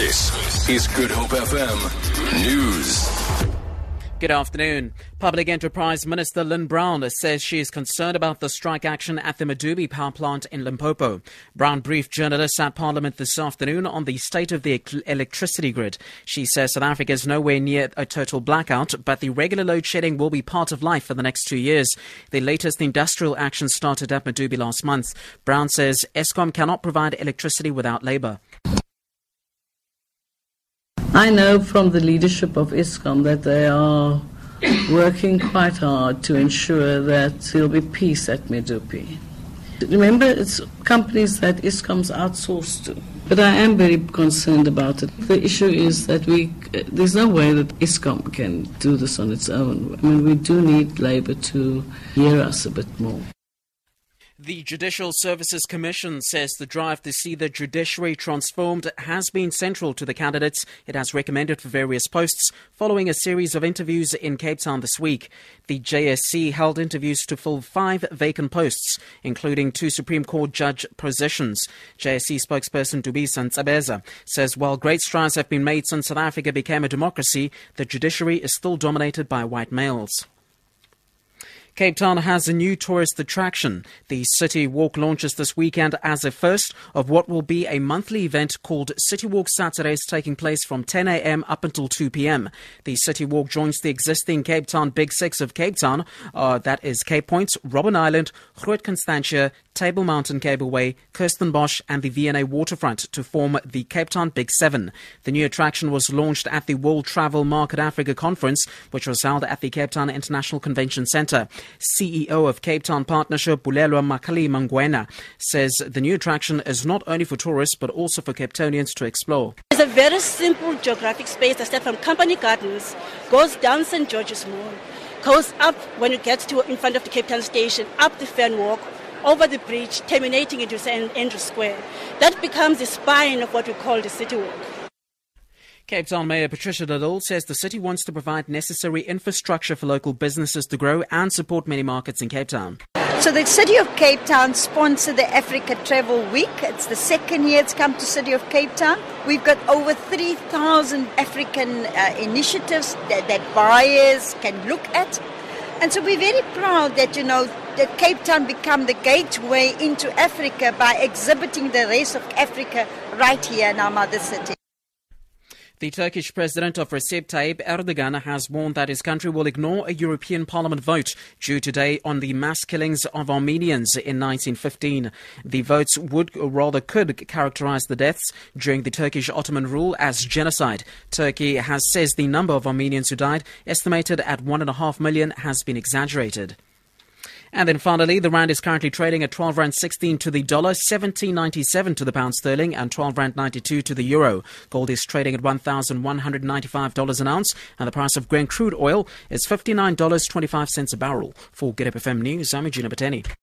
This is Good Hope FM News. Good afternoon. Public Enterprise Minister Lynne Brown says she is concerned about the strike action at the Medupi power plant in Limpopo. Brown briefed journalists at Parliament this afternoon on the state of the electricity grid. She says South Africa is nowhere near a total blackout, but the regular load shedding will be part of life for the next two years. The latest industrial action started at Medupi last month. Brown says Eskom cannot provide electricity without labour. I know from the leadership of Eskom that they are working quite hard to ensure that there'll be peace at Medupi. Remember, it's companies that Eskom's outsourced to. But I am very concerned about it. The issue is that we, there's no way that Eskom can do this on its own. I mean, we do need Labour to hear us a bit more. The Judicial Services Commission says the drive to see the judiciary transformed has been central to the candidates it has recommended for various posts following a series of interviews in Cape Town this week. The JSC held interviews to fill five vacant posts, including two Supreme Court judge positions. JSC spokesperson Dumisa Ntsebeza says while great strides have been made since South Africa became a democracy, the judiciary is still dominated by white males. Cape Town has a new tourist attraction. The City Walk launches this weekend as a first of what will be a monthly event called City Walk Saturdays taking place from 10 a.m. up until 2 p.m. The City Walk joins the existing Cape Town Big Six of Cape Town, uh, that is Cape Point, Robben Island, Groot Constantia, Table Mountain Cableway, Kirstenbosch, and the V&A Waterfront to form the Cape Town Big Seven. The new attraction was launched at the World Travel Market Africa Conference, which was held at the Cape Town International Convention Centre. CEO of Cape Town Partnership, Bulelwa Makalima-Ngewana, says the new attraction is not only for tourists but also for Cape Townians to explore. It's a very simple geographic space that starts from Company Gardens, goes down St. George's Mall, goes up when you get to in front of the Cape Town station, up the Fan Walk, over the bridge, terminating into St. Andrew Square. That becomes the spine of what we call the City Walk. Cape Town Mayor Patricia de Lille says the city wants to provide necessary infrastructure for local businesses to grow and support many markets in Cape Town. So the City of Cape Town sponsored the Africa Travel Week. It's the second year it's come to City of Cape Town. We've got over 3,000 African uh, initiatives that, that buyers can look at. And so we're very proud that, you know, that Cape Town become the gateway into Africa by exhibiting the rest of Africa right here in our mother city. The Turkish president of Recep Tayyip Erdogan has warned that his country will ignore a European Parliament vote due today on the mass killings of Armenians in 1915. The votes would, or rather could, characterize the deaths during the Turkish Ottoman rule as genocide. Turkey has says the number of Armenians who died, estimated at one and a half million, has been exaggerated. And then finally, the rand is currently trading at 12 rand 16 to the dollar, 17.97 to the pound sterling, and 12 rand 92 to the euro. Gold is trading at $1,195 an ounce, and the price of Brent crude oil is $59.25 a barrel. For Good Hope FM News, I'm Eugenia Bateni.